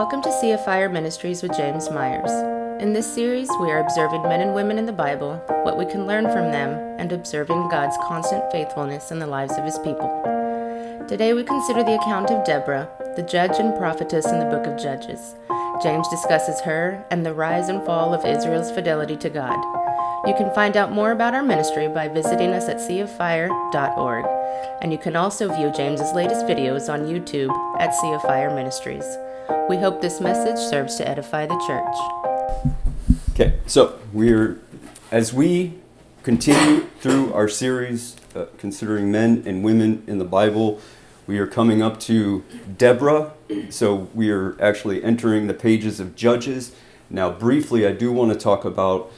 Welcome to Sea of Fire Ministries with James Meyers. In this series, we are observing men and women in the Bible, what we can learn from them, and observing God's constant faithfulness in the lives of his people. Today, we consider the account of Deborah, the judge and prophetess in the book of Judges. James discusses her and the rise and fall of Israel's fidelity to God. You can find out more about our ministry by visiting us at seaoffire.org, and you can also view James's latest videos on YouTube at Sea of Fire Ministries. We hope this message serves to edify the church. Okay, so we're as we continue through our series uh, considering men and women in the Bible, we are coming up to Deborah. So we are actually entering the pages of Judges. Now, briefly, I do want to talk about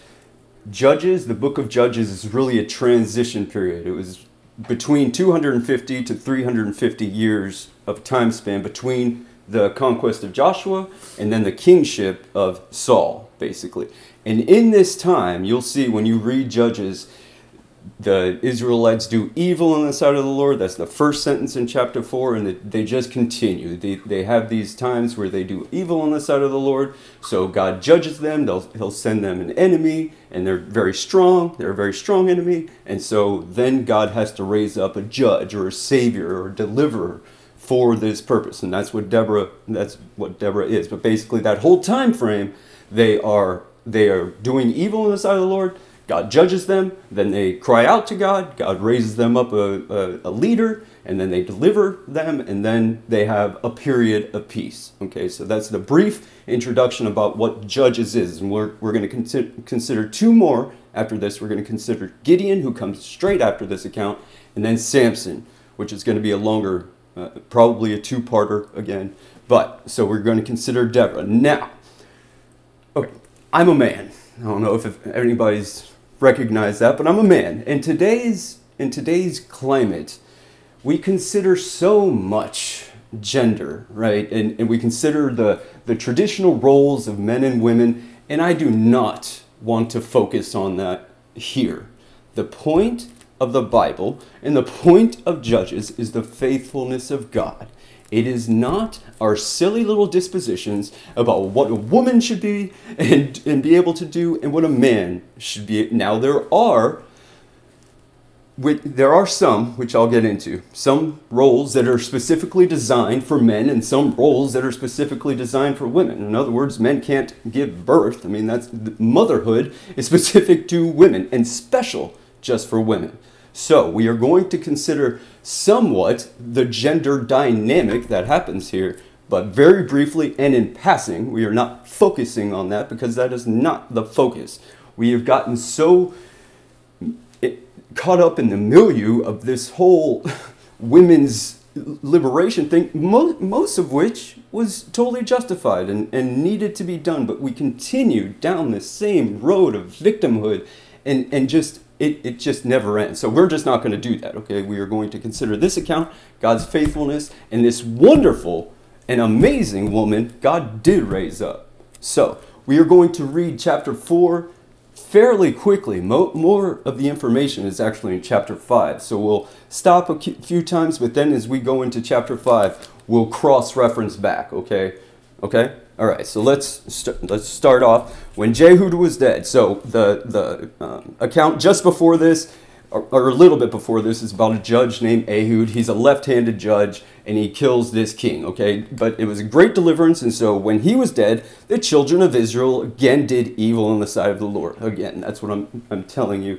Judges. The book of Judges is really a transition period. It was between 250 to 350 years of time span between the conquest of Joshua and then the kingship of Saul, basically. And in this time, you'll see when you read Judges, the Israelites do evil in the sight of the Lord. That's the first sentence in chapter 4, and they just continue. They, they have these times where they do evil in the sight of the Lord, so God judges them. They'll, he'll send them an enemy, and they're very strong. They're a very strong enemy, and so then God has to raise up a judge or a savior or a deliverer for this purpose, and that's what Deborah that's what Deborah is. But basically, that whole time frame, they are they are doing evil in the sight of the Lord. God judges them. Then they cry out to God. God raises them up a, a, a leader, and then they deliver them, and then they have a period of peace. Okay, so that's the brief introduction about what Judges is, and we're we're going to consider, consider two more after this. We're going to consider Gideon, who comes straight after this account, and then Samson, which is going to be a longer uh, probably a two parter again. But so we're going to consider Deborah. Now, okay, I'm a man. I don't know if, if anybody's recognized that, but I'm a man. In today's in today's climate, we consider so much gender, right? And, and we consider the, the traditional roles of men and women, and I do not want to focus on that here. The point of the Bible and the point of Judges is the faithfulness of God. It is not our silly little dispositions about what a woman should be and, and be able to do and what a man should be. Now, there are there are some, which I'll get into, some roles that are specifically designed for men and some roles that are specifically designed for women. In other words, men can't give birth. I mean, that's motherhood is specific to women and special just for women. So, we are going to consider somewhat the gender dynamic that happens here, but very briefly and in passing, we are not focusing on that because that is not the focus. We have gotten so caught up in the milieu of this whole women's liberation thing, most, of which was totally justified and, and needed to be done, but we continue down the same road of victimhood and, and just it, it just never ends. So we're just not going to do that, okay? We are going to consider this account, God's faithfulness, and this wonderful and amazing woman God did raise up. So we are going to read chapter 4 fairly quickly. Mo- more of the information is actually in chapter 5. So we'll stop a few times, but then as we go into chapter 5, we'll cross reference back, okay? Okay? All right, so let's st- let's start off when Ehud was dead. So the the um, account just before this, or, or, a little bit before this, is about a judge named Ehud. He's a left-handed judge, and he kills this king. Okay, but it was a great deliverance, and so when he was dead, the children of Israel again did evil in the sight of the Lord. Again, that's what I'm I'm telling you.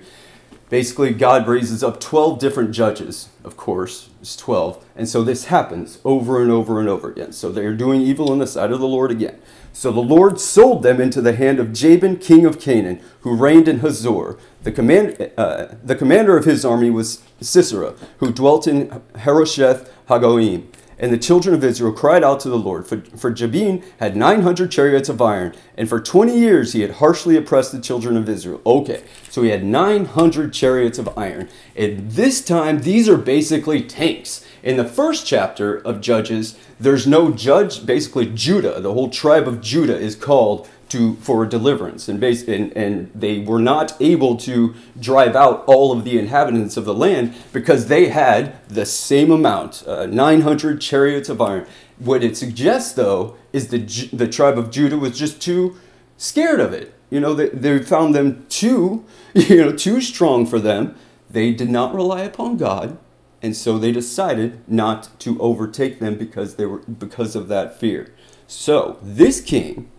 Basically, God raises up 12 different judges, of course, it's 12. And so this happens over and over and over again. So they are doing evil in the sight of the Lord again. So the Lord sold them into the hand of Jabin, king of Canaan, who reigned in Hazor. The, command, uh, the commander of his army was Sisera, who dwelt in Harosheth Hagoim. And the children of Israel cried out to the Lord, for, for Jabin had 900 chariots of iron, and for 20 years he had harshly oppressed the children of Israel. Okay, so he had 900 chariots of iron. And this time, these are basically tanks. In the first chapter of Judges, there's no judge, basically, Judah, the whole tribe of Judah is called to for deliverance and, and and they were not able to drive out all of the inhabitants of the land because they had the same amount uh, 900 chariots of iron What it suggests, though, is the, the tribe of Judah was just too scared of it. You know, they, they found them too, you know, too strong for them. They did not rely upon God, and so they decided not to overtake them because they were because of that fear. So this king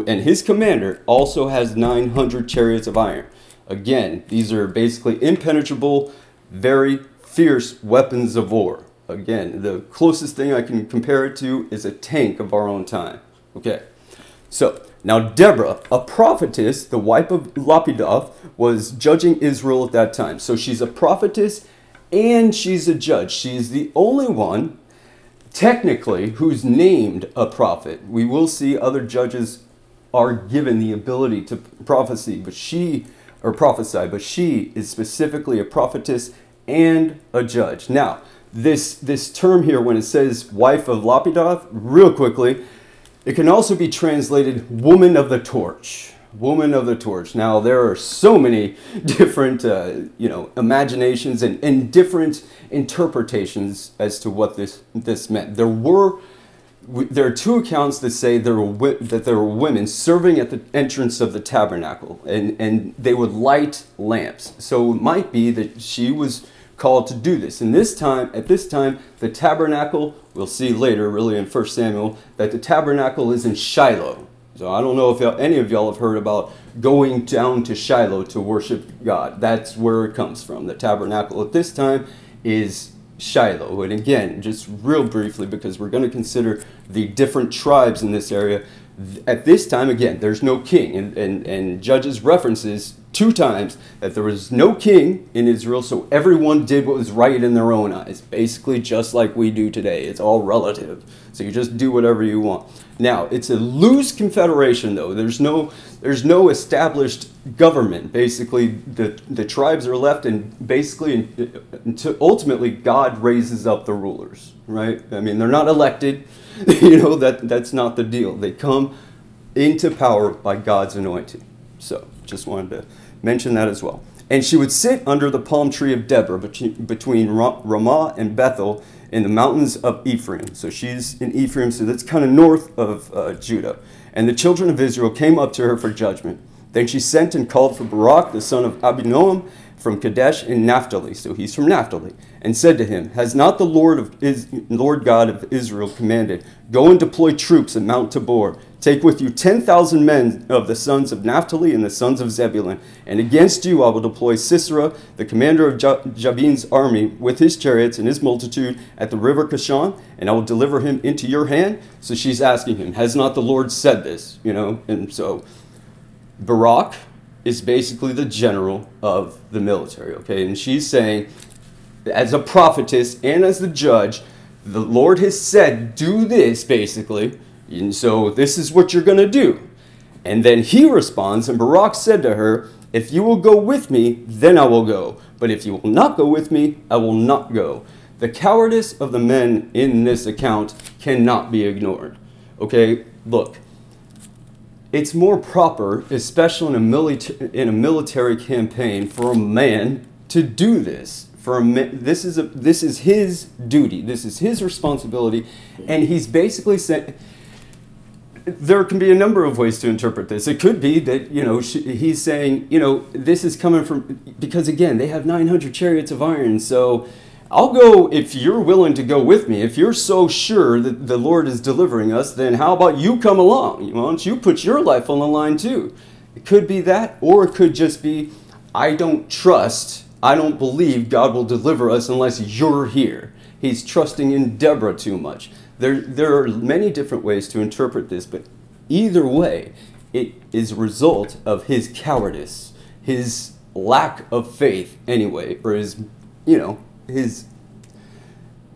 and his commander also has 900 chariots of iron. Again, these are basically impenetrable, very fierce weapons of war. Again, the closest thing I can compare it to is a tank of our own time. Okay, so now Deborah, a prophetess, the wife of Lapidoth, was judging Israel at that time. So she's a prophetess and she's a judge. She is the only one, technically, who's named a prophet. We will see other judges are given the ability to prophecy, but she or prophesy, but she is specifically a prophetess and a judge. Now, this this term here, when it says wife of Lapidoth, real quickly, it can also be translated woman of the torch. Woman of the torch. Now, there are so many different, uh, you know, imaginations and, and different interpretations as to what this this meant. There were there are two accounts that say there were that there were women serving at the entrance of the tabernacle, and, and they would light lamps. So it might be that she was called to do this. And this time, at this time, the tabernacle, we'll see later, really in 1 Samuel, that the tabernacle is in Shiloh. So I don't know if any of y'all have heard about going down to Shiloh to worship God. That's where it comes from. The tabernacle at this time is Shiloh. And again, just real briefly, because we're going to consider the different tribes in this area. At this time, again, there's no king. And, and, and Judges references two times that there was no king in Israel, so everyone did what was right in their own eyes, basically just like we do today. It's all relative. So you just do whatever you want. Now, it's a loose confederation though. There's no there's no established government. Basically, the the tribes are left and basically until uh, ultimately God raises up the rulers, right? I mean, they're not elected. you know, that that's not the deal. They come into power by God's anointing. So, just wanted to mention that as well. And she would sit under the palm tree of Deborah between Ramah and Bethel in the mountains of Ephraim. So she's in Ephraim, so that's kind of north of uh, Judah. And the children of Israel came up to her for judgment. Then she sent and called for Barak, the son of Abinoam, from Kadesh in Naphtali. So he's from Naphtali, and said to him, Has not the Lord of Is- Lord God of Israel commanded, Go and deploy troops at Mount Tabor Take with you 10,000 men of the sons of Naphtali and the sons of Zebulun. And against you I will deploy Sisera, the commander of Jabin's army, with his chariots and his multitude at the river Kishon, and I will deliver him into your hand. So she's asking him, Has not the Lord said this? You know, and so Barak is basically the general of the military, okay? And she's saying, as a prophetess and as the judge, the Lord has said, Do this, basically and so this is what you're going to do. And then he responds, and Barak said to her, If you will go with me, then I will go. But if you will not go with me, I will not go. The cowardice of the men in this account cannot be ignored. Okay, look. It's more proper, especially in a, milita- in a military campaign, for a man to do this. For a this is a this is his duty. This is his responsibility, and he's basically saying there can be a number of ways to interpret this. It could be that you know she, he's saying you know this is coming from because again they have 900 chariots of iron. So I'll go if you're willing to go with me. If you're so sure that the Lord is delivering us, then how about you come along? Why don't you put your life on the line too? It could be that, or it could just be I don't trust, I don't believe God will deliver us unless you're here. He's trusting in Deborah too much. There, there are many different ways to interpret this, but either way, it is a result of his cowardice, his lack of faith, anyway, or his, you know, his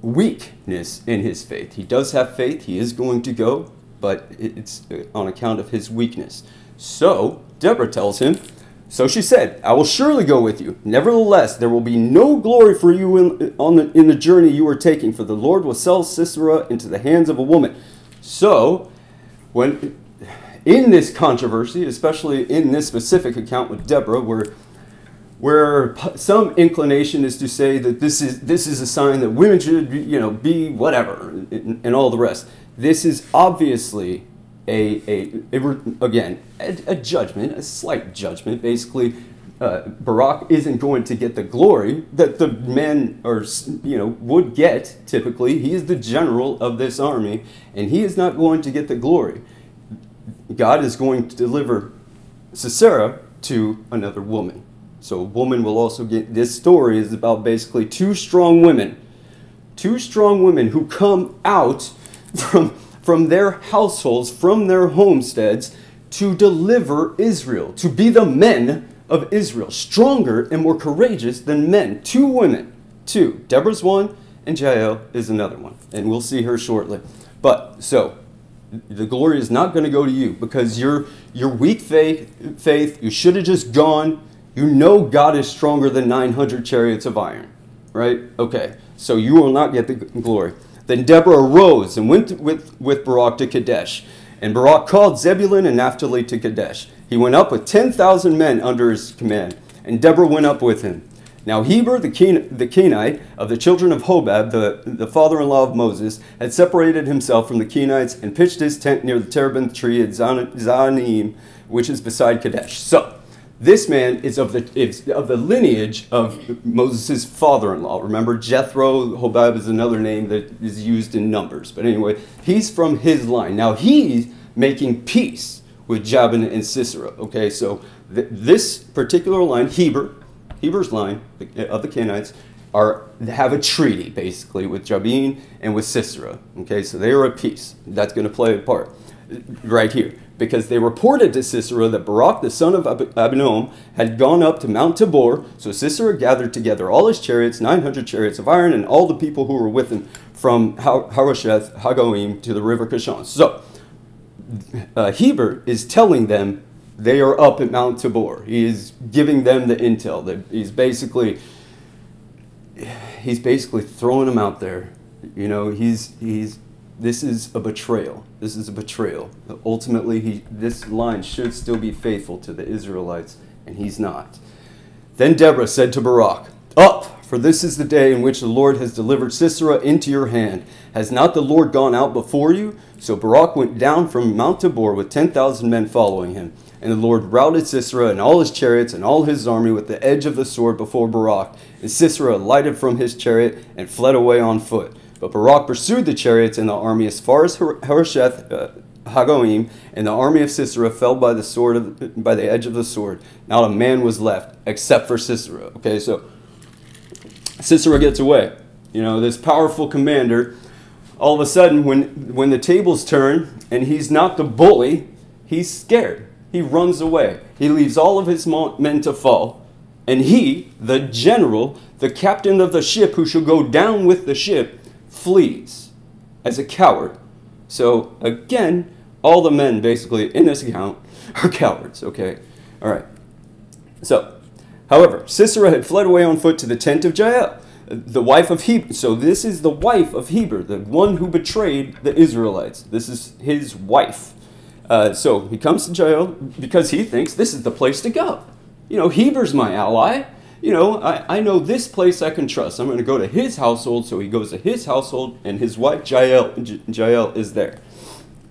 weakness in his faith. He does have faith, he is going to go, but it's uh, on account of his weakness. So, Deborah tells him, so she said, I will surely go with you. Nevertheless, there will be no glory for you in, on the, in the journey you are taking, for the Lord will sell Sisera into the hands of a woman. So, when in this controversy, especially in this specific account with Deborah, where where some inclination is to say that this is this is a sign that women should you know be whatever and, and all the rest. this is obviously a, a, again, a, a, judgment, a slight judgment. Basically, uh, Barak isn't going to get the glory that the men or you know would get typically. He is the general of this army, and he is not going to get the glory. God is going to deliver Sisera to another woman. So a woman will also get this story is about basically two strong women. Two strong women who come out from from their households, from their homesteads to deliver Israel, to be the men of Israel, stronger and more courageous than men. Two women, two. Deborah's one, and Jael is another one. And we'll see her shortly. But so the glory is not going to go to you because you're your weak faith faith you should have just gone you know god is stronger than 900 chariots of iron right okay so you will not get the glory then deborah arose and went with, with barak to kadesh. And barak called zebulun and naphtali to kadesh. He went up with 10,000 men under his command and deborah went up with him. Now Heber the, Ken- the Kenite of the children of Hobab, the, the father-in-law of Moses, had separated himself from the Kenites and pitched his tent near the terebinth tree at Zaanaim, which is beside Kadesh. So this man is of the is of the lineage of Moses' father-in-law. Remember, Jethro Hobab is another name that is used in Numbers. But anyway, he's from his line. Now he's making peace with Jabin and Sisera. Okay, so th- this particular line, Heber, Heber's line of the Canaanites, are have a treaty basically with Jabin and with Sisera. Okay, so they are at peace. That's going to play a part right here because they reported to Sisera that Barak the son of Abinoam had gone up to Mount Tabor. So Sisera gathered together all his chariots, 900 chariots of iron, and all the people who were with him from Harosheth Hagoim to the river Kishon. So uh, Heber is telling them they are up at Mount Tabor. He is giving them the intel. That he's basically he's basically throwing them out there. You know, he's he's this is a betrayal. This is a betrayal. Ultimately, he this line should still be faithful to the Israelites, and he's not. Then Deborah said to Barak, Up, for this is the day in which the Lord has delivered Sisera into your hand. Has not the Lord gone out before you? So Barak went down from Mount Tabor with ten thousand men following him. And the Lord routed Sisera and all his chariots and all his army with the edge of the sword before Barak. And Sisera alighted from his chariot and fled away on foot. But Barak pursued the chariots and the army as far as Harosheth uh, Hagoim, and the army of Sisera fell by the sword of, by the edge of the sword. Not a man was left except for Sisera. Okay, so Sisera gets away. You know, this powerful commander. All of a sudden, when when the tables turn and he's not the bully, he's scared he runs away. He leaves all of his men to fall. And he, the general, the captain of the ship who shall go down with the ship, flees as a coward. So, again, all the men basically in this account are cowards, okay? All right. So, however, Sisera had fled away on foot to the tent of Jael, the wife of Heber. So, this is the wife of Heber, the one who betrayed the Israelites. This is his wife. Uh, so he comes to Jael because he thinks this is the place to go. You know, Heber's my ally. You know, I, I know this place I can trust. I'm going to go to his household. So he goes to his household, and his wife Jael, Jael is there.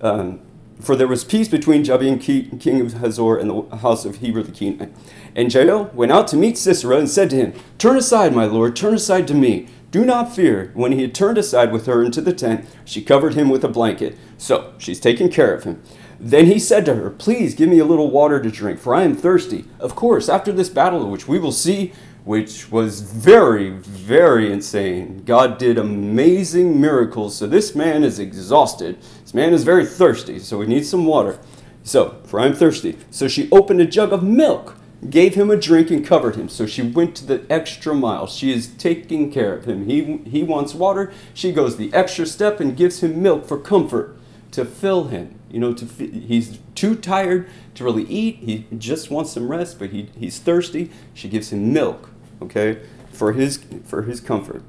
Um, for there was peace between Jabin, king of Hazor, and the house of Heber the king. And Jael went out to meet Sisera and said to him, Turn aside, my lord, turn aside to me. Do not fear. When he had turned aside with her into the tent, she covered him with a blanket. So she's taking care of him. Then he said to her, Please give me a little water to drink, for I am thirsty. Of course, after this battle, which we will see, which was very, very insane, God did amazing miracles. So this man is exhausted. This man is very thirsty, so he needs some water. So, for I am thirsty. So she opened a jug of milk, gave him a drink, and covered him. So she went to the extra mile. She is taking care of him. He, he wants water. She goes the extra step and gives him milk for comfort to fill him. You know, to he's too tired to really eat. He just wants some rest, but he, he's thirsty. She gives him milk, okay, for his for his comfort,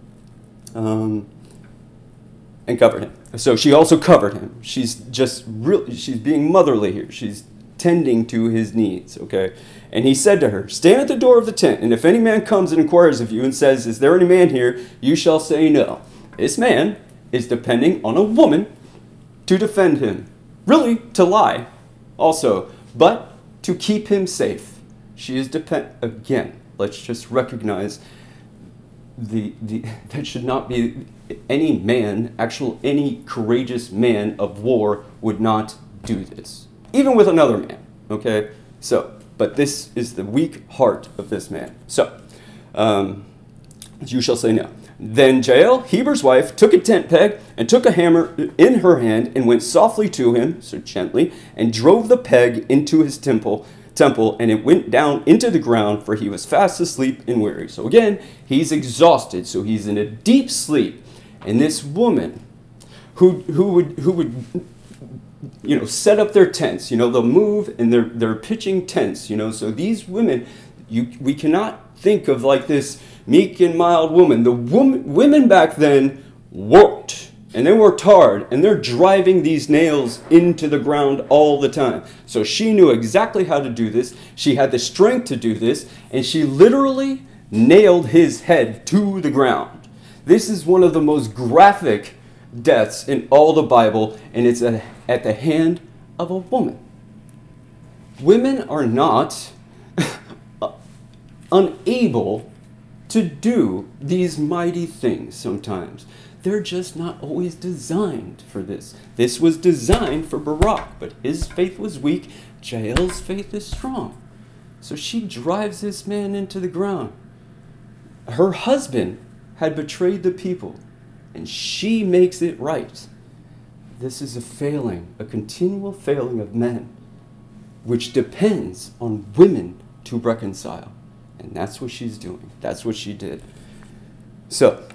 um, and covered him. So she also covered him. She's just real. She's being motherly here. She's tending to his needs, okay. And he said to her, Stand at the door of the tent, and if any man comes and inquires of you and says, Is there any man here? You shall say no. This man is depending on a woman to defend him, really to lie also, but to keep him safe. She is depend again. Let's just recognize the, the that should not be any man, actual any courageous man of war would not do this, even with another man. Okay, so but this is the weak heart of this man. So, um, you shall say no. Then Jael, Heber's wife, took a tent peg and took a hammer in her hand and went softly to him, so gently, and drove the peg into his temple, temple, and it went down into the ground, for he was fast asleep and weary. So again, he's exhausted, so he's in a deep sleep. And this woman, who who would who would you know set up their tents, you know, they'll move and they're they're pitching tents, you know. So these women, you we cannot think of like this meek and mild woman. The woman, women back then worked and they worked hard and they're driving these nails into the ground all the time. So she knew exactly how to do this. She had the strength to do this and she literally nailed his head to the ground. This is one of the most graphic deaths in all the Bible and it's at the hand of a woman. Women are not unable to do these mighty things sometimes. They're just not always designed for this. This was designed for Barak, but his faith was weak. Jael's faith is strong. So she drives this man into the ground. Her husband had betrayed the people, and she makes it right. This is a failing, a continual failing of men, which depends on women to reconcile. And that's what she's doing. That's what she did. So,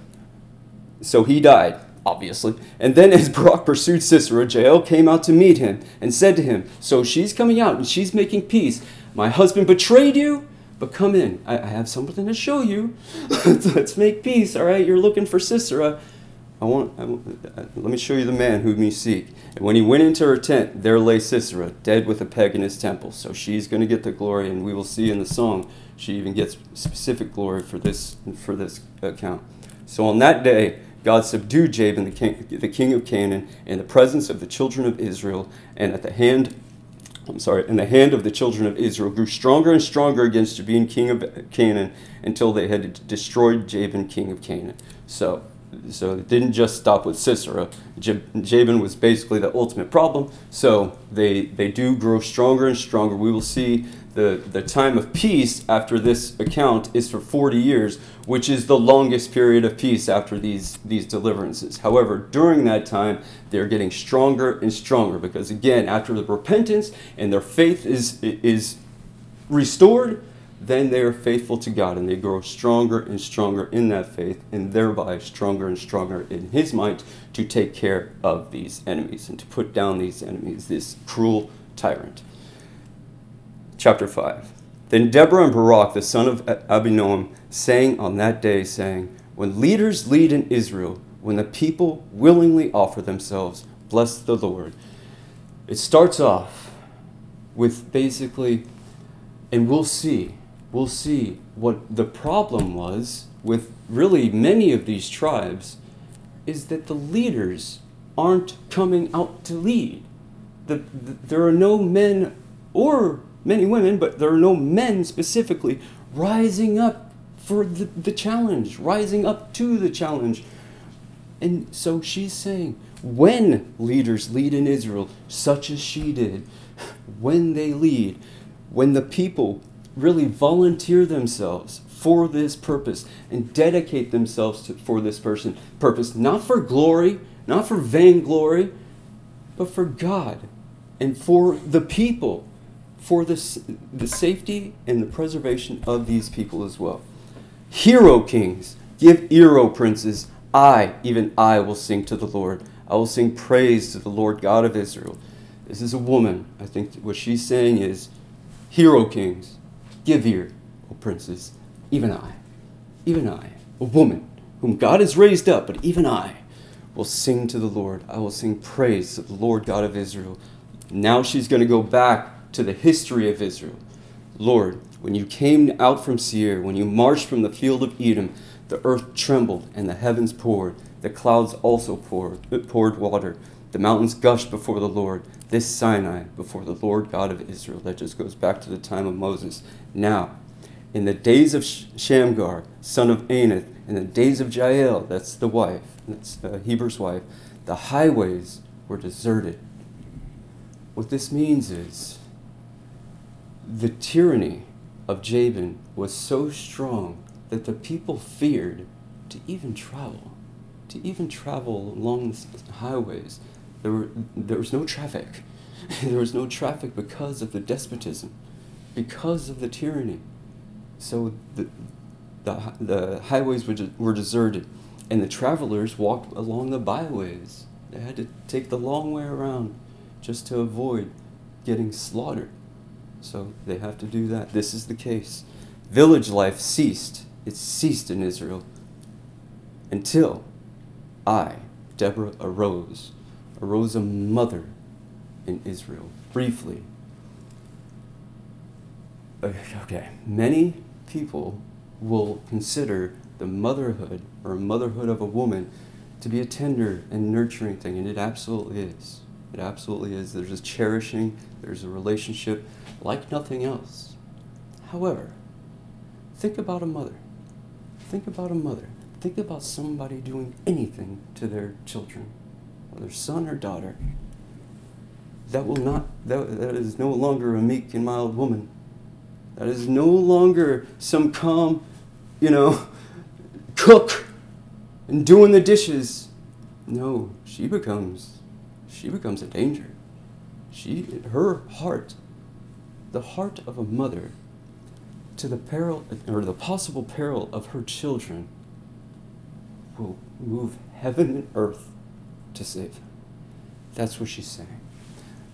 so he died, obviously. And then as Barak pursued Sisera, Jael came out to meet him and said to him, So she's coming out and she's making peace. My husband betrayed you, but come in. I, I have something to show you. Let's make peace, all right? You're looking for Sisera. I want, I let me show you the man whom you seek. And when he went into her tent, there lay Sisera, dead with a peg in his temple. So she's going to get the glory, and we will see in the song she even gets specific glory for this for this account. So on that day, God subdued Jabin, the king, the king of Canaan, in the presence of the children of Israel, and at the hand I'm sorry, and the hand of the children of Israel grew stronger and stronger against Jabin, king of Canaan, until they had destroyed Jabin, king of Canaan. So, so it didn't just stop with Sisera. Jabin was basically the ultimate problem. So they they do grow stronger and stronger. We will see the, the time of peace after this account is for 40 years, which is the longest period of peace after these, these deliverances. However, during that time, they're getting stronger and stronger because, again, after the repentance and their faith is, is restored, then they are faithful to God and they grow stronger and stronger in that faith and thereby stronger and stronger in His might to take care of these enemies and to put down these enemies, this cruel tyrant chapter 5. Then Deborah and Barak, the son of Abinoam, sang on that day, saying, When leaders lead in Israel, when the people willingly offer themselves, bless the Lord. It starts off with basically, and we'll see, we'll see what the problem was with really many of these tribes is that the leaders aren't coming out to lead. The, the, there are no men or many women, but there are no men specifically rising up for the, the challenge, rising up to the challenge. And so she's saying, when leaders lead in Israel, such as she did, when they lead, when the people really volunteer themselves for this purpose and dedicate themselves to, for this person purpose, not for glory, not for vainglory, but for God and for the people for the, the safety and the preservation of these people as well. Hero kings, give ear, O princes. I, even I, will sing to the Lord. I will sing praise to the Lord God of Israel. This is a woman. I think what she's saying is, Hero kings, give ear, O princes. Even I, even I, a woman whom God has raised up, but even I will sing to the Lord. I will sing praise to the Lord God of Israel. Now she's going to go back to the history of Israel. Lord, when you came out from Seir, when you marched from the field of Edom, the earth trembled and the heavens poured. The clouds also poured, poured water. The mountains gushed before the Lord. This Sinai before the Lord God of Israel. That just goes back to the time of Moses. Now, in the days of Shamgar, son of Anath, in the days of Jael, that's the wife, that's uh, Heber's wife, the highways were deserted. What this means is the tyranny of Jabin was so strong that the people feared to even travel, to even travel along the highways. There, were, there was no traffic. there was no traffic because of the despotism, because of the tyranny. So the, the, the highways were, were deserted, and the travelers walked along the byways. They had to take the long way around just to avoid getting slaughtered. So they have to do that. This is the case. Village life ceased. It ceased in Israel until I, Deborah, arose, arose a mother in Israel. Briefly. Okay, many people will consider the motherhood or motherhood of a woman to be a tender and nurturing thing, and it absolutely is. It absolutely is. There's a cherishing, there's a relationship like nothing else. However, think about a mother. Think about a mother. Think about somebody doing anything to their children, whether son or daughter. That will not that, that is no longer a meek and mild woman that is no longer some calm, you know, cook and doing the dishes. No, she becomes she becomes a danger. She her heart, the heart of a mother to the peril or the possible peril of her children will move heaven and earth to save them. That's what she's saying.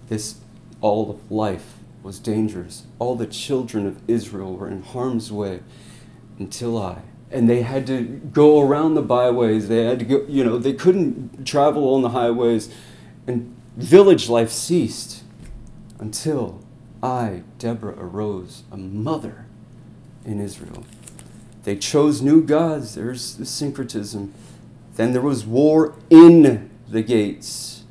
This all of life was dangerous. All the children of Israel were in harm's way until I. And they had to go around the byways. They had to go, you know, they couldn't travel on the highways. And village life ceased until I, Deborah, arose, a mother in Israel. They chose new gods. There's the syncretism. Then there was war in the gates.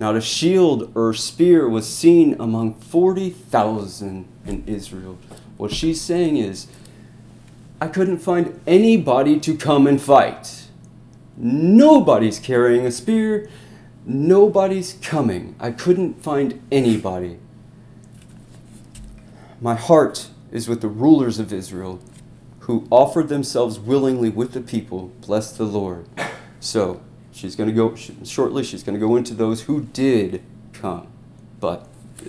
Not a shield or spear was seen among 40,000 in Israel. What she's saying is, I couldn't find anybody to come and fight. Nobody's carrying a spear. Nobody's coming. I couldn't find anybody. My heart is with the rulers of Israel who offered themselves willingly with the people. Bless the Lord. So, She's going to go shortly. She's going to go into those who did come, but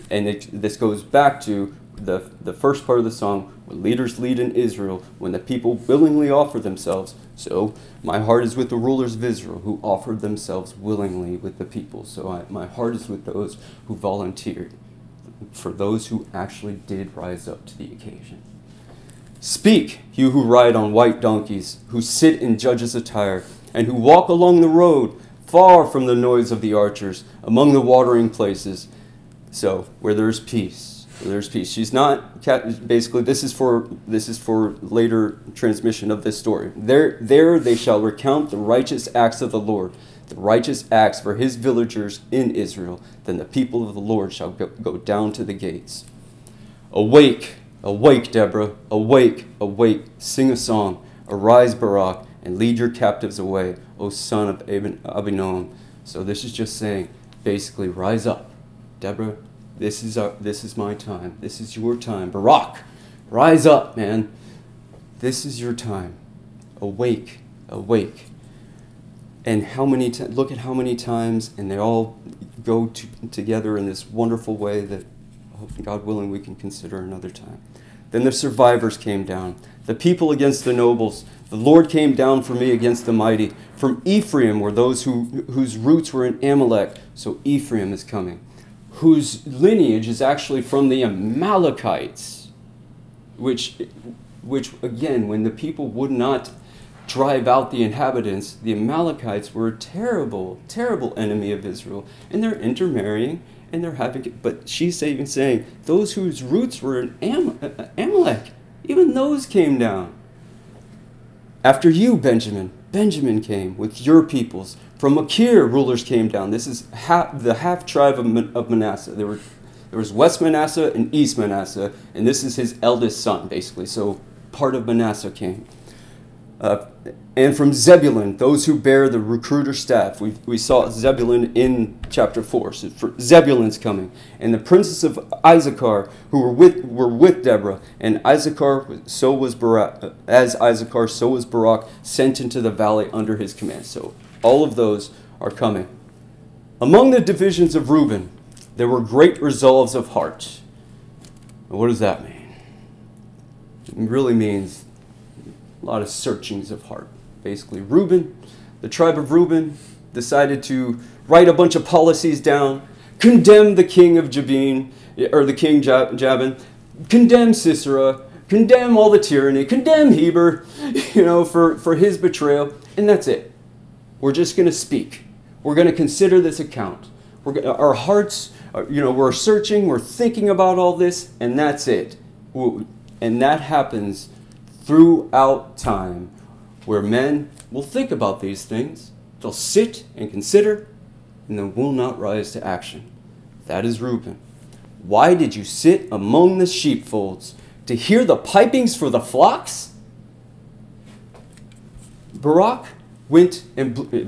and it, this goes back to the the first part of the song when leaders lead in Israel when the people willingly offer themselves. So my heart is with the rulers of Israel who offered themselves willingly with the people. So I, my heart is with those who volunteered, for those who actually did rise up to the occasion. Speak, you who ride on white donkeys, who sit in judges' attire and who walk along the road, far from the noise of the archers, among the watering places. So, where there's peace, where there's peace. She's not basically. This is for this is for later transmission of this story. There, there they shall recount the righteous acts of the Lord, the righteous acts for His villagers in Israel. Then the people of the Lord shall go, go down to the gates. Awake, awake, Deborah, awake, awake. Sing a song. Arise, Barak and lead your captives away, O son of Abinoam. So this is just saying, basically, rise up. Deborah, this is, our, this is my time. This is your time. Barak, rise up, man. This is your time. Awake, awake. And how many t- look at how many times, and they all go to, together in this wonderful way that, hopefully, God willing, we can consider another time. Then the survivors came down, the people against the nobles, the Lord came down for me against the mighty. From Ephraim were those who, whose roots were in Amalek. So Ephraim is coming, whose lineage is actually from the Amalekites, which, which again, when the people would not drive out the inhabitants, the Amalekites were a terrible, terrible enemy of Israel. And they're intermarrying and they're having, but she's even saying, those whose roots were in Am- uh, Amalek, even those came down. After you, Benjamin, Benjamin came with your peoples, From Machir, rulers came down. This is half, the half tribe of, of Manasseh. There, were, there was West Manasseh and East Manasseh, and this is his eldest son, basically. So part of Manasseh came. Uh, and from Zebulun, those who bear the recruiter staff. We, we saw Zebulun in chapter 4. So Zebulun's coming. And the princes of Issachar, who were with, were with Deborah. And Issachar, so was Barak, as Issachar, so was Barak, sent into the valley under his command. So all of those are coming. Among the divisions of Reuben, there were great resolves of heart. what does that mean? It really means a lot of searchings of heart. Basically, Reuben, the tribe of Reuben, decided to write a bunch of policies down, condemn the king of Jabin, or the king Jabin, condemn Sisera, condemn all the tyranny, condemn Heber, you know, for, for his betrayal, and that's it. We're just going to speak. We're going to consider this account. We're our hearts, are, you know, we're searching, we're thinking about all this, and that's it. And that happens throughout time where men will think about these things, they'll sit and consider, and then will not rise to action. That is Reuben. Why did you sit among the sheepfolds to hear the pipings for the flocks? Barak went and bl- eh,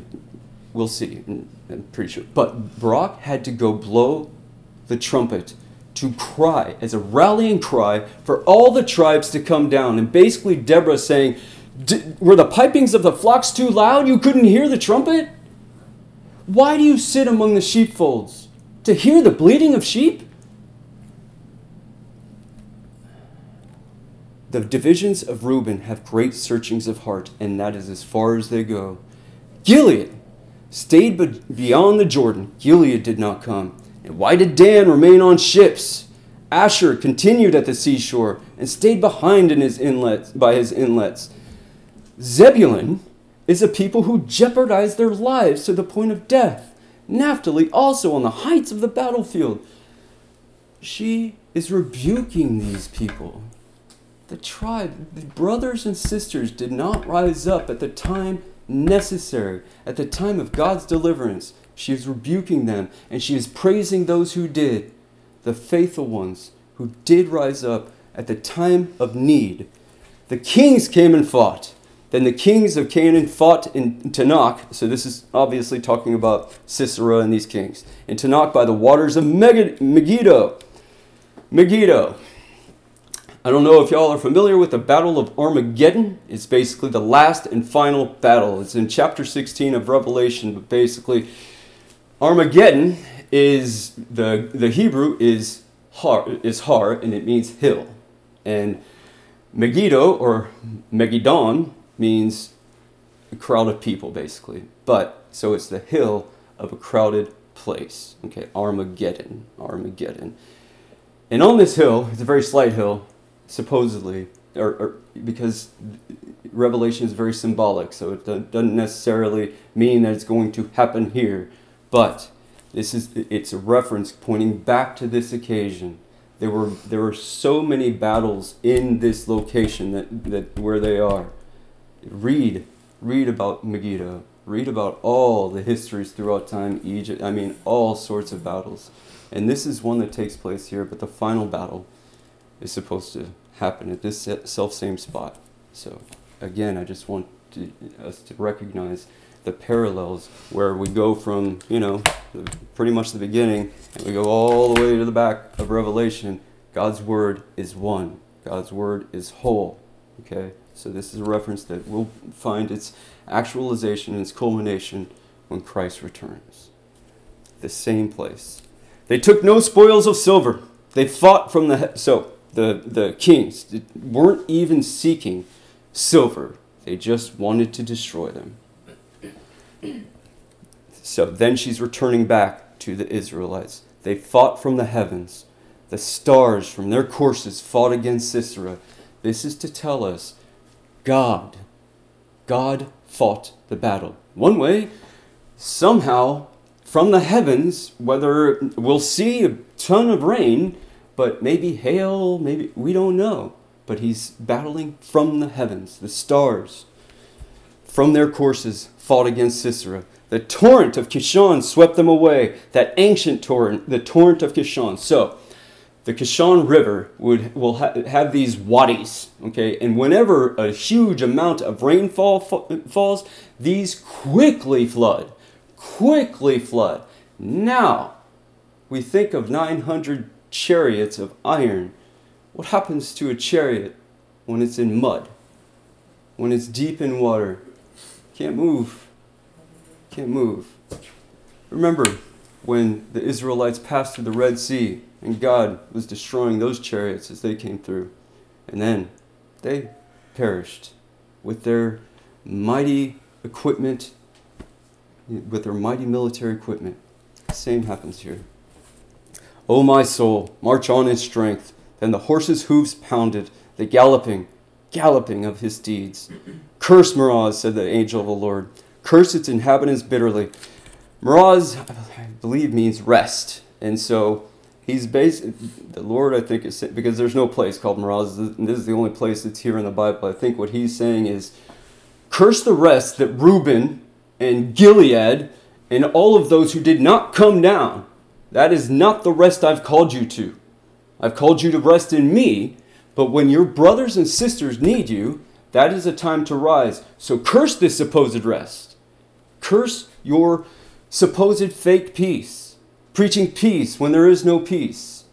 we'll see. Mm, I'm pretty sure, but Barak had to go blow the trumpet to cry as a rallying cry for all the tribes to come down. And basically, Deborah saying, Were the pipings of the flocks too loud? You couldn't hear the trumpet? Why do you sit among the sheepfolds? To hear the bleating of sheep? The divisions of Reuben have great searchings of heart, and that is as far as they go. Gilead stayed beyond the Jordan. Gilead did not come. And why did Dan remain on ships? Asher continued at the seashore and stayed behind in his inlets, by his inlets. Zebulun is a people who jeopardized their lives to the point of death. Naphtali also on the heights of the battlefield. She is rebuking these people. The tribe, the brothers and sisters did not rise up at the time necessary, at the time of God's deliverance. She is rebuking them, and she is praising those who did, the faithful ones who did rise up at the time of need. The kings came and fought. Then the kings of Canaan fought in Taanach, So this is obviously talking about Sisera and these kings. In Taanach by the waters of Megiddo. Megiddo. I don't know if y'all are familiar with the Battle of Armageddon. It's basically the last and final battle. It's in chapter 16 of Revelation, but basically Armageddon is the the Hebrew is har is har and it means hill, and Megiddo or Megiddon means a crowd of people basically. But so it's the hill of a crowded place. Okay, Armageddon, Armageddon, and on this hill, it's a very slight hill, supposedly, or, or because Revelation is very symbolic, so it doesn't necessarily mean that it's going to happen here but this is it's a reference pointing back to this occasion. There were there were so many battles in this location that, that where they are. Read read about Megiddo. Read about all the histories throughout time, Egypt. I mean, all sorts of battles. And this is one that takes place here, but the final battle is supposed to happen at this self same spot. So, again, I just want to, us to recognize the parallels where we go from, you know, pretty much the beginning and we go all the way to the back of Revelation. God's word is one, God's word is whole. Okay? So this is a reference that will find its actualization and its culmination when Christ returns. The same place. They took no spoils of silver. They fought from the so the the kings weren't even seeking silver. They just wanted to destroy them. So then she's returning back to the Israelites. They fought from the heavens. The stars from their courses fought against Sisera. This is to tell us God, God fought the battle. One way, somehow, from the heavens, whether we'll see a ton of rain, but maybe hail, maybe we don't know. But he's battling from the heavens, the stars from their courses fought against Sisera. The torrent of Kishon swept them away. That ancient torrent, the torrent of Kishon. So, the Kishon River would will ha- have these wadis, okay, and whenever a huge amount of rainfall fa- falls, these quickly flood, quickly flood. Now, we think of 900 chariots of iron. What happens to a chariot when it's in mud? When it's deep in water? Can't move. Can't move. Remember when the Israelites passed through the Red Sea and God was destroying those chariots as they came through. And then they perished with their mighty equipment, with their mighty military equipment. Same happens here. O my soul, march on in strength. Then the horse's hoofs pounded, the galloping, galloping of his steeds. Curse Meroz, said the angel of the Lord. Curse its inhabitants bitterly. Meroz, I believe, means rest. And so he's based, the Lord, I think, is saying, because there's no place called Meroz. This is the only place that's here in the Bible. I think what he's saying is curse the rest that Reuben and Gilead and all of those who did not come down that is not the rest I've called you to. I've called you to rest in me, but when your brothers and sisters need you, that is a time to rise. So curse this supposed rest. Curse your supposed fake peace, preaching peace when there is no peace.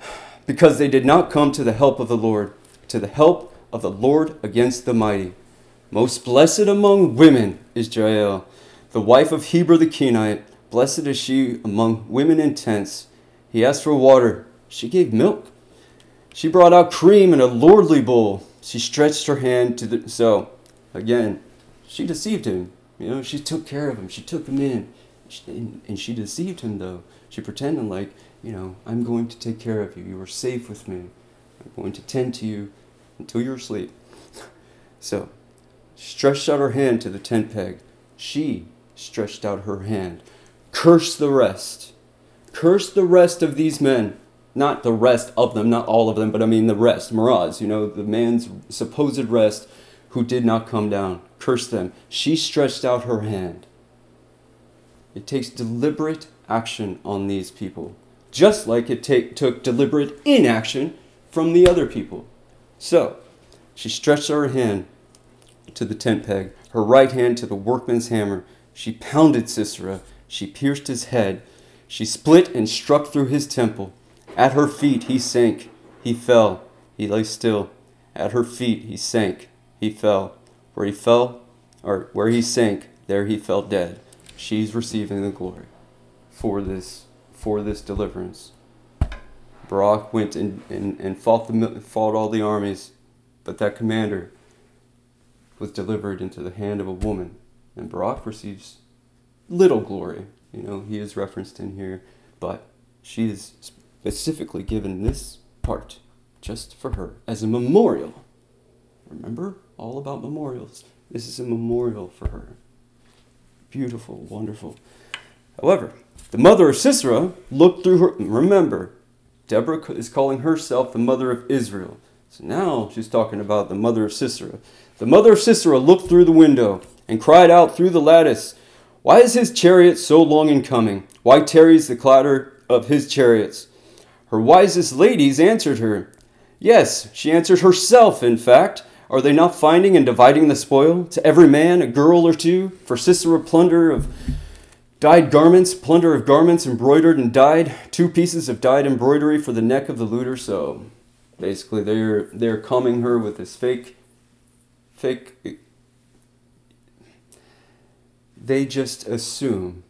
Because they did not come to the help of the Lord, to the help of the Lord against the mighty. Most blessed among women is Jael, the wife of Heber the Kenite Blessed is she among women in tents. He asked for water. She gave milk. She brought out cream in a lordly bowl. She stretched her hand to the. So, again, she deceived him. You know, she took care of him. She took him in. and she deceived him, though. She pretended like, you know, I'm going to take care of you. You are safe with me. I'm going to tend to you until you're asleep. So, stretched out her hand to the tent peg. She stretched out her hand Curse the rest. Curse the rest of these men. Not the rest of them, not all of them, but I mean the rest. Meroz, you know, the man's supposed rest who did not come down. Curse them. She stretched out her hand. It takes deliberate action on these people, just like it take, took deliberate inaction from the other people. So, she stretched her hand to the tent peg, her right hand to the workman's hammer. She pounded Sisera she pierced his head. She split and struck through his temple. At her feet he sank. He fell. He lay still. At her feet he sank. He fell. Where he fell, or where he sank, there he fell dead. She's receiving the glory for this for this deliverance. Barak went and, and, and fought, the, fought all the armies, but that commander was delivered into the hand of a woman, and Barak receives little glory. You know, he is referenced in here, but she is specifically given this part just for her as a memorial. Remember all about memorials. This is a memorial for her. Beautiful, wonderful. However, the mother of Sisera looked through her. Remember, Deborah is calling herself the mother of Israel. So now she's talking about the mother of Sisera. The mother of Sisera looked through the window and cried out through the lattice why is his chariot so long in coming? Why tarries the clatter of his chariots? Her wisest ladies answered her. Yes, she answered herself, in fact. Are they not finding and dividing the spoil? To every man a girl or two, for Sisera plunder of dyed garments, plunder of garments embroidered and dyed, two pieces of dyed embroidery for the neck of the looter. So basically they're they're coming her with this fake fake they just assume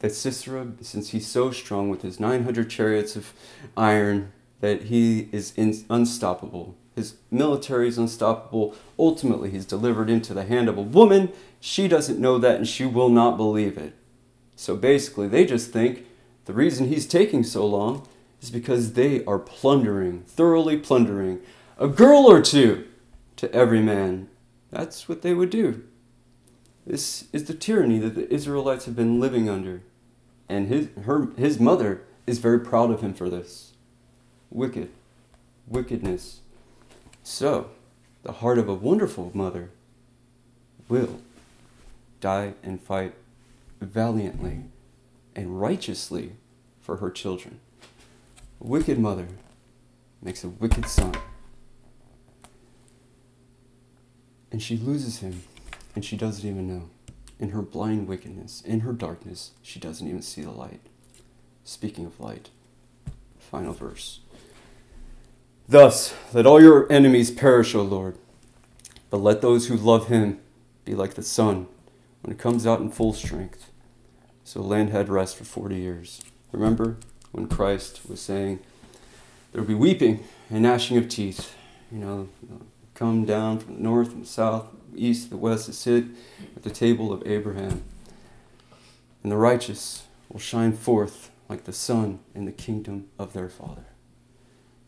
that Sisera, since he's so strong with his 900 chariots of iron, that he is in, unstoppable. His military is unstoppable. Ultimately, he's delivered into the hand of a woman. She doesn't know that and she will not believe it. So basically, they just think the reason he's taking so long is because they are plundering, thoroughly plundering, a girl or two to every man. That's what they would do. This is the tyranny that the Israelites have been living under. And his, her, his mother is very proud of him for this. Wicked. Wickedness. So, the heart of a wonderful mother will die and fight valiantly and righteously for her children. A wicked mother makes a wicked son. And she loses him, and she doesn't even know. In her blind wickedness, in her darkness, she doesn't even see the light. Speaking of light, final verse. Thus, let all your enemies perish, O Lord, but let those who love him be like the sun when it comes out in full strength. So land had rest for 40 years. Remember when Christ was saying, There will be weeping and gnashing of teeth. You know, come down from the north and the south, east, the west to sit at the table of Abraham. And the righteous will shine forth like the sun in the kingdom of their Father.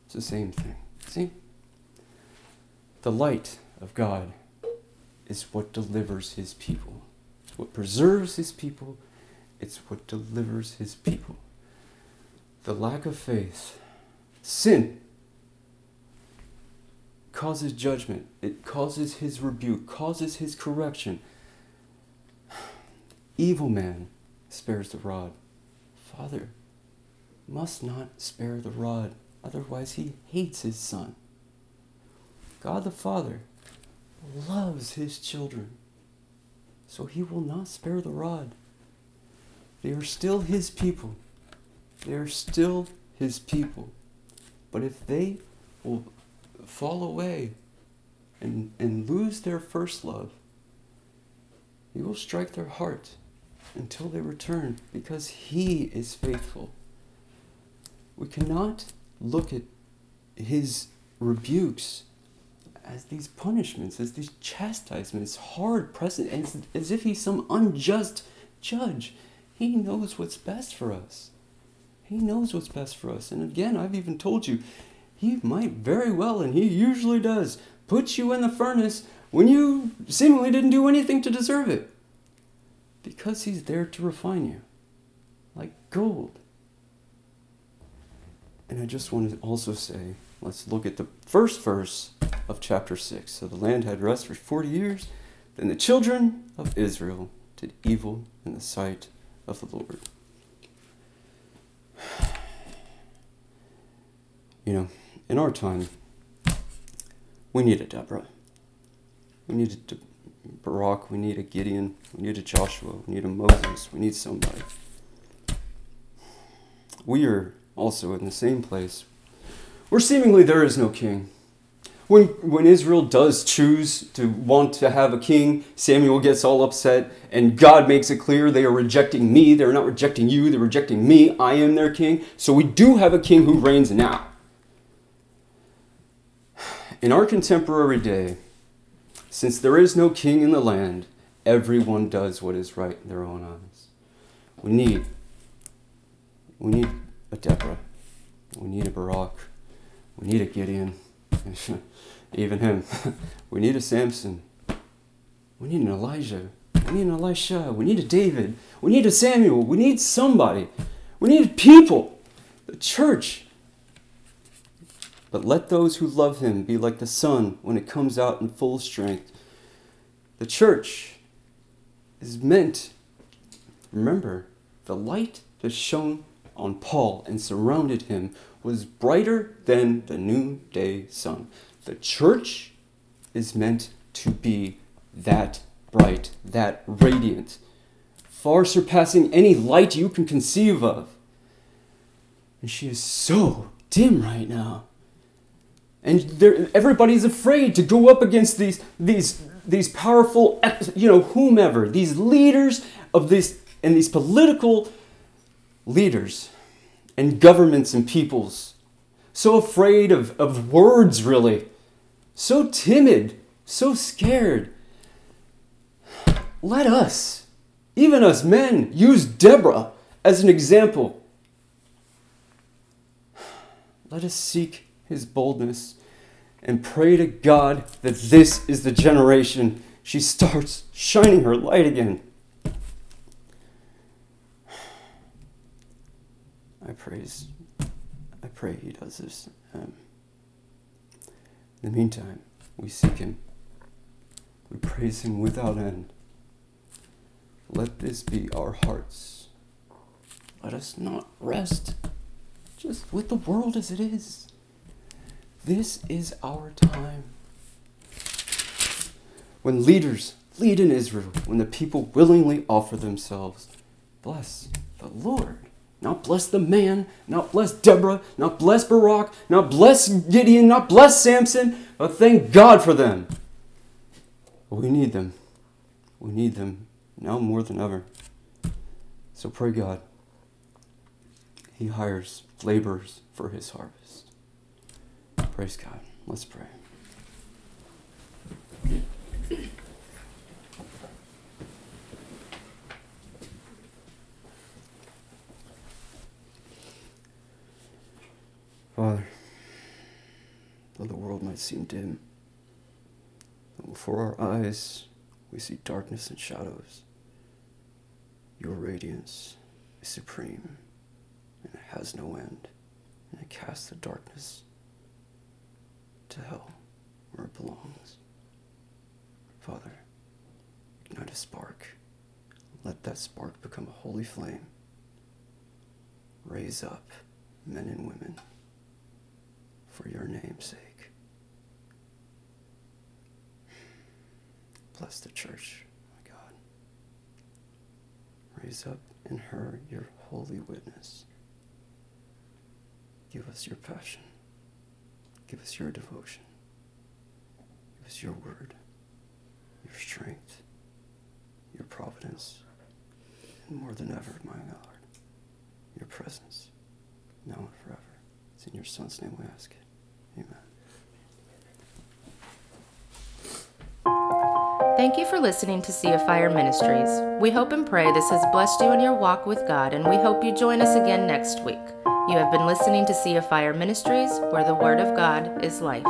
It's the same thing. See? The light of God is what delivers his people. It's what preserves his people. It's what delivers his people. The lack of faith, sin, causes judgment. It causes his rebuke, causes his correction. Evil man spares the rod. Father must not spare the rod, otherwise, he hates his son. God the Father loves his children, so he will not spare the rod. They are still his people. They are still his people. But if they will fall away and, and lose their first love, he will strike their heart until they return because he is faithful. We cannot look at his rebukes as these punishments, as these chastisements, hard present, as, as if he's some unjust judge. He knows what's best for us. He knows what's best for us. And again, I've even told you, he might very well, and he usually does, put you in the furnace when you seemingly didn't do anything to deserve it. Because he's there to refine you, like gold. And I just want to also say, let's look at the first verse of chapter 6. So the land had rest for 40 years. Then the children of Israel did evil in the sight of the Lord. You know, in our time, we need a Deborah. We need a Barak. We need a Gideon. We need a Joshua. We need a Moses. We need somebody. We are also in the same place where seemingly there is no king. When, when Israel does choose to want to have a king, Samuel gets all upset, and God makes it clear they are rejecting me. They're not rejecting you, they're rejecting me. I am their king. So we do have a king who reigns now. In our contemporary day, since there is no king in the land, everyone does what is right in their own eyes. We need, we need a Deborah. We need a Barak. We need a Gideon. Even him. we need a Samson. We need an Elijah. We need an Elisha. We need a David. We need a Samuel. We need somebody. We need people. The church. But let those who love him be like the sun when it comes out in full strength. The church is meant, remember, the light that shone on Paul and surrounded him was brighter than the noonday sun. The church is meant to be that bright, that radiant, far surpassing any light you can conceive of. And she is so dim right now. And everybody's afraid to go up against these, these, these powerful, you know, whomever, these leaders of this, and these political leaders and governments and peoples. So afraid of, of words, really. So timid, so scared. Let us, even us men, use Deborah as an example. Let us seek his boldness and pray to God that this is the generation she starts shining her light again. I praise, I pray He does this. Um, in the meantime, we seek Him. We praise Him without end. Let this be our hearts. Let us not rest just with the world as it is. This is our time. When leaders lead in Israel, when the people willingly offer themselves, bless the Lord. Not bless the man, not bless Deborah, not bless Barak, not bless Gideon, not bless Samson, but thank God for them. We need them. We need them now more than ever. So pray God. He hires laborers for his harvest. Praise God. Let's pray. Father, though the world might seem dim, though before our eyes we see darkness and shadows, your radiance is supreme and it has no end, and it casts the darkness to hell where it belongs. Father, ignite a spark. Let that spark become a holy flame. Raise up men and women for your name's sake. Bless the church, my God. Raise up in her your holy witness. Give us your passion. Give us your devotion. Give us your word, your strength, your providence, and more than ever, my God, your presence, now and forever. It's in your Son's name we ask it. Amen. Thank you for listening to Sea of Fire Ministries. We hope and pray this has blessed you in your walk with God, and we hope you join us again next week. You have been listening to Sea of Fire Ministries, where the Word of God is life.